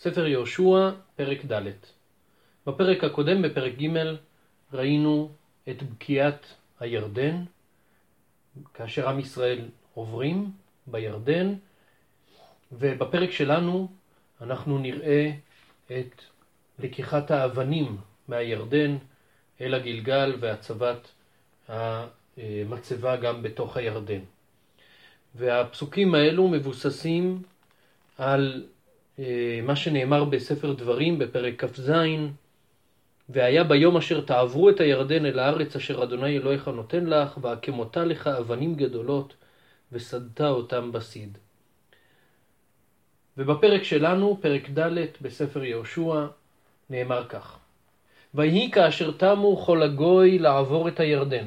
ספר יהושע, פרק ד'. בפרק הקודם, בפרק ג', ראינו את בקיעת הירדן, כאשר עם ישראל עוברים בירדן, ובפרק שלנו אנחנו נראה את לקיחת האבנים מהירדן אל הגלגל והצבת המצבה גם בתוך הירדן. והפסוקים האלו מבוססים על מה שנאמר בספר דברים בפרק כ"ז, והיה ביום אשר תעברו את הירדן אל הארץ אשר אדוני אלוהיך נותן לך, והקמותה לך אבנים גדולות, וסדת אותם בסיד. ובפרק שלנו, פרק ד' בספר יהושע, נאמר כך: ויהי כאשר תמו כל הגוי לעבור את הירדן.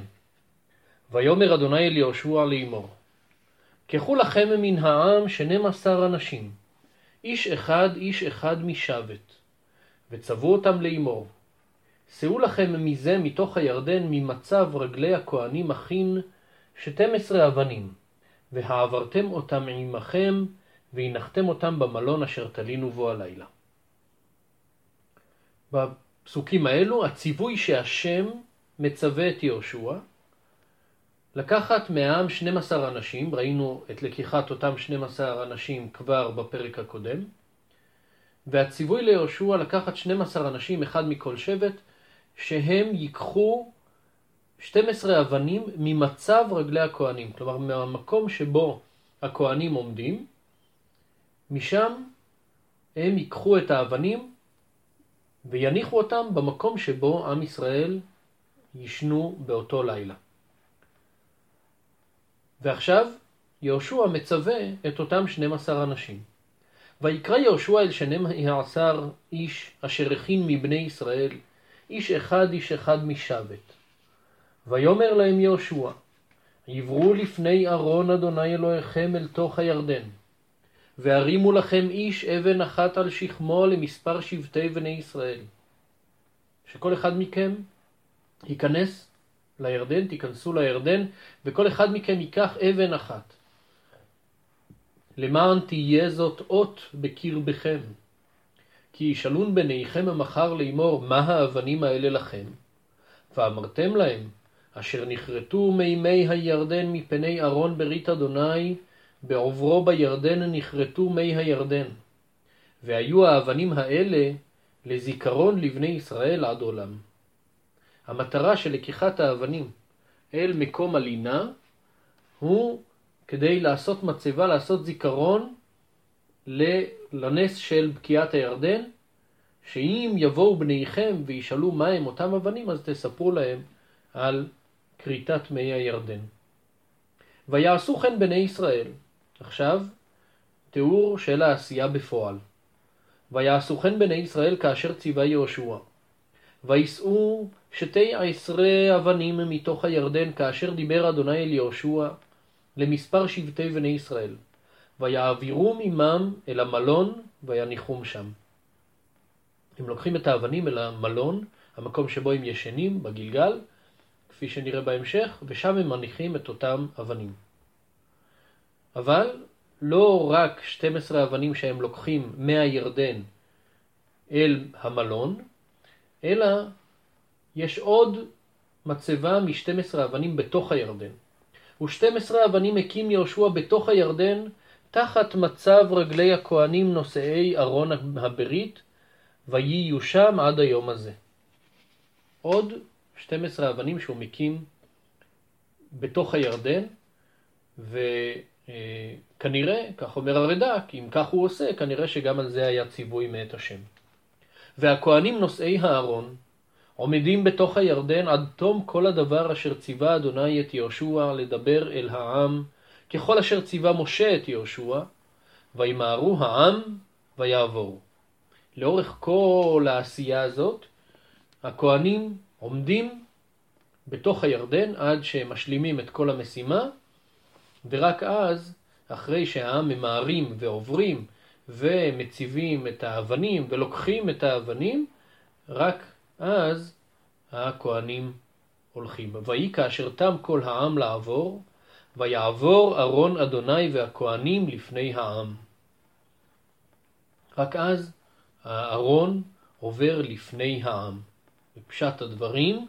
ויאמר אדוני אל יהושע לאמור: קחו לכם מן העם שנים עשר אנשים, איש אחד איש אחד משבט, וצוו אותם לאמור: שאו לכם מזה מתוך הירדן ממצב רגלי הכהנים הכין שתים עשרה אבנים, והעברתם אותם עמכם, והנחתם אותם במלון אשר תלינו בו הלילה. בפסוקים האלו הציווי שהשם מצווה את יהושע לקחת מהעם 12 אנשים, ראינו את לקיחת אותם 12 אנשים כבר בפרק הקודם, והציווי ליהושע לקחת 12 אנשים, אחד מכל שבט, שהם ייקחו 12 אבנים ממצב רגלי הכהנים, כלומר מהמקום שבו הכהנים עומדים, משם הם ייקחו את האבנים ויניחו אותם במקום שבו עם ישראל ישנו באותו לילה. ועכשיו יהושע מצווה את אותם 12 אנשים. ויקרא יהושע אל שנים העשר איש אשר הכין מבני ישראל, איש אחד איש אחד משבט. ויאמר להם יהושע, עברו לפני ארון אדוני אלוהיכם אל תוך הירדן, והרימו לכם איש אבן אחת על שכמו למספר שבטי בני ישראל. שכל אחד מכם ייכנס לירדן, תיכנסו לירדן, וכל אחד מכם ייקח אבן אחת. למען תהיה זאת אות בקרבכם. כי ישאלון בניכם המחר לאמור, מה האבנים האלה לכם? ואמרתם להם, אשר נכרתו מימי הירדן מפני ארון ברית אדוני, בעוברו בירדן נכרתו מי הירדן. והיו האבנים האלה לזיכרון לבני ישראל עד עולם. המטרה של לקיחת האבנים אל מקום הלינה הוא כדי לעשות מצבה, לעשות זיכרון לנס של בקיעת הירדן, שאם יבואו בניכם וישאלו מה הם אותם אבנים, אז תספרו להם על כריתת מי הירדן. ויעשו כן בני ישראל. עכשיו, תיאור של העשייה בפועל. ויעשו כן בני ישראל כאשר ציווה יהושע. ויישאו שתי עשרה אבנים מתוך הירדן כאשר דיבר אדוני אל יהושע למספר שבטי בני ישראל. ויעבירום עמם אל המלון ויניחום שם. הם לוקחים את האבנים אל המלון, המקום שבו הם ישנים, בגלגל, כפי שנראה בהמשך, ושם הם מניחים את אותם אבנים. אבל לא רק 12 אבנים שהם לוקחים מהירדן אל המלון, אלא יש עוד מצבה מ-12 אבנים בתוך הירדן. ו-12 אבנים הקים יהושע בתוך הירדן תחת מצב רגלי הכהנים נושאי ארון הברית, ויהיו שם עד היום הזה. עוד 12 אבנים שהוא מקים בתוך הירדן, וכנראה, כך אומר הרד"ק, אם כך הוא עושה, כנראה שגם על זה היה ציווי מאת השם. והכהנים נושאי הארון עומדים בתוך הירדן עד תום כל הדבר אשר ציווה אדוני את יהושע לדבר אל העם, ככל אשר ציווה משה את יהושע, וימהרו העם ויעבורו. לאורך כל העשייה הזאת, הכהנים עומדים בתוך הירדן עד שהם משלימים את כל המשימה, ורק אז, אחרי שהעם ממהרים ועוברים ומציבים את האבנים ולוקחים את האבנים, רק אז הכהנים הולכים. ויהי כאשר תם כל העם לעבור, ויעבור ארון אדוני והכהנים לפני העם. רק אז הארון עובר לפני העם. בפשט הדברים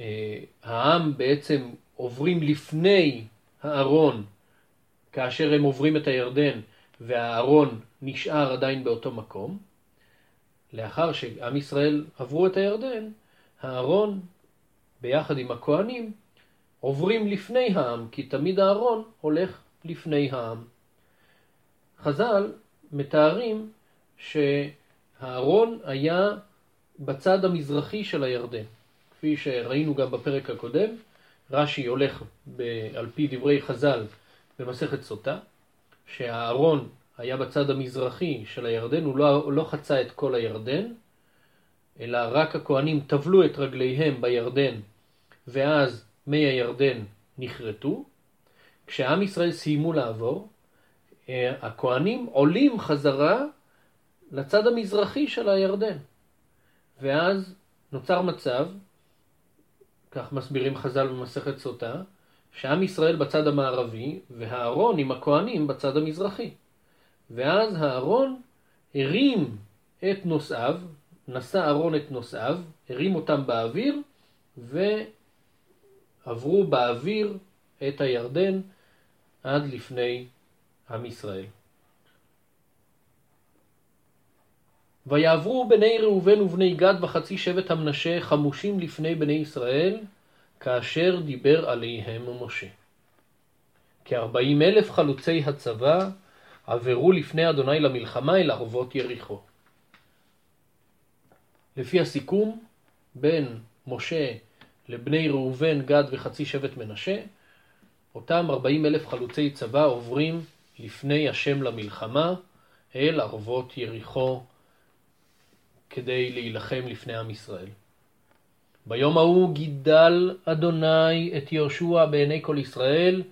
שהעם בעצם עוברים לפני הארון כאשר הם עוברים את הירדן והארון נשאר עדיין באותו מקום. לאחר שעם ישראל עברו את הירדן, הארון ביחד עם הכהנים עוברים לפני העם, כי תמיד הארון הולך לפני העם. חז"ל מתארים שהארון היה בצד המזרחי של הירדן. כפי שראינו גם בפרק הקודם, רש"י הולך ב- על פי דברי חז"ל במסכת סוטה, שהארון היה בצד המזרחי של הירדן, הוא לא, לא חצה את כל הירדן, אלא רק הכהנים טבלו את רגליהם בירדן, ואז מי הירדן נכרתו. כשעם ישראל סיימו לעבור, אה, הכהנים עולים חזרה לצד המזרחי של הירדן. ואז נוצר מצב, כך מסבירים חז"ל במסכת סוטה, שעם ישראל בצד המערבי והארון עם הכהנים בצד המזרחי. ואז הארון הרים את נושאיו, נשא ארון את נושאיו, הרים אותם באוויר ועברו באוויר את הירדן עד לפני עם ישראל. ויעברו בני ראובן ובני גד וחצי שבט המנשה חמושים לפני בני ישראל, כאשר דיבר עליהם משה. כארבעים אלף חלוצי הצבא עברו לפני אדוני למלחמה אל ערבות יריחו. לפי הסיכום בין משה לבני ראובן, גד וחצי שבט מנשה, אותם ארבעים אלף חלוצי צבא עוברים לפני השם למלחמה אל ערבות יריחו כדי להילחם לפני עם ישראל. ביום ההוא גידל אדוני את יהושע בעיני כל ישראל,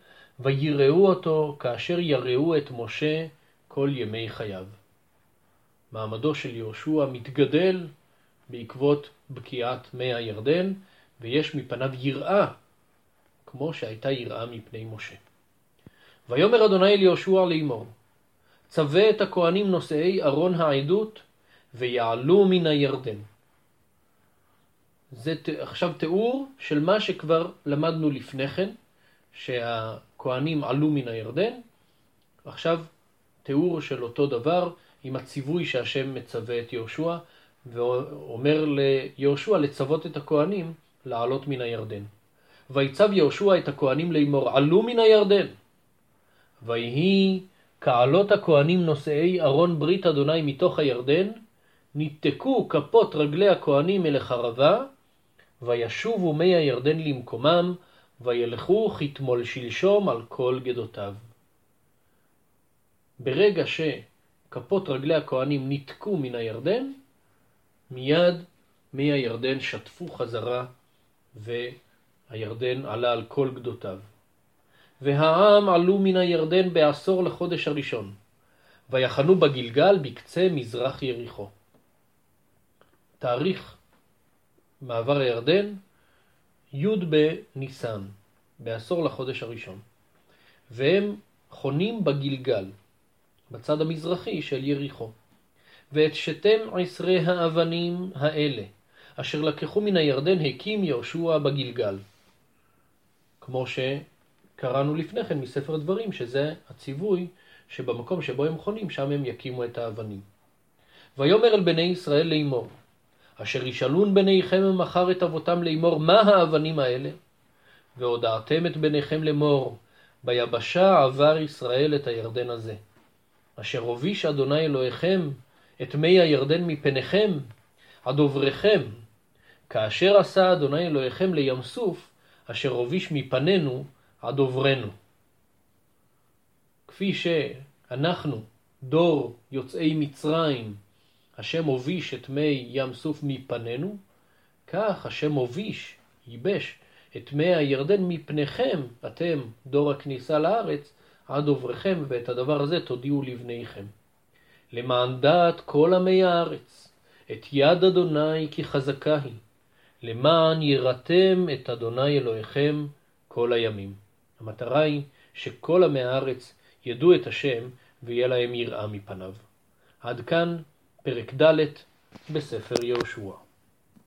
ויראו אותו כאשר יראו את משה כל ימי חייו. מעמדו של יהושע מתגדל בעקבות בקיעת מי הירדן, ויש מפניו יראה, כמו שהייתה יראה מפני משה. ויאמר אדוני אל יהושע לאמור, צווה את הכהנים נושאי ארון העדות, ויעלו מן הירדן. זה עכשיו תיאור של מה שכבר למדנו לפני כן, שהכהנים עלו מן הירדן, עכשיו תיאור של אותו דבר עם הציווי שהשם מצווה את יהושע, ואומר ליהושע לצוות את הכהנים לעלות מן הירדן. ויצב יהושע את הכהנים לאמור, עלו מן הירדן. ויהי כעלות הכהנים נושאי ארון ברית אדוני מתוך הירדן, ניתקו כפות רגלי הכהנים אל החרבה, וישובו מי הירדן למקומם, וילכו כתמול שלשום על כל גדותיו. ברגע שכפות רגלי הכהנים ניתקו מן הירדן, מיד מי הירדן שטפו חזרה, והירדן עלה על כל גדותיו. והעם עלו מן הירדן בעשור לחודש הראשון, ויחנו בגלגל בקצה מזרח יריחו. תאריך מעבר הירדן, י' בניסן, בעשור לחודש הראשון. והם חונים בגלגל, בצד המזרחי של יריחו. ואת שתם עשרה האבנים האלה, אשר לקחו מן הירדן, הקים יהושע בגלגל. כמו שקראנו לפני כן מספר דברים, שזה הציווי שבמקום שבו הם חונים, שם הם יקימו את האבנים. ויאמר אל בני ישראל לאמור, אשר ישאלון בניכם מחר את אבותם לאמור, מה האבנים האלה? והודעתם את בניכם לאמור, ביבשה עבר ישראל את הירדן הזה. אשר הוביש אדוני אלוהיכם את מי הירדן מפניכם, עד עובריכם, כאשר עשה אדוני אלוהיכם לים סוף, אשר הוביש מפנינו עד עוברנו. כפי שאנחנו, דור יוצאי מצרים, השם הוביש את מי ים סוף מפנינו, כך השם הוביש, ייבש, את מי הירדן מפניכם, אתם, דור הכניסה לארץ, עד עובריכם, ואת הדבר הזה תודיעו לבניכם. למען דעת כל עמי הארץ, את יד אדוני כי חזקה היא, למען יראתם את אדוני אלוהיכם כל הימים. המטרה היא שכל עמי הארץ ידעו את השם ויהיה להם יראה מפניו. עד כאן פרק ד' בספר יהושע.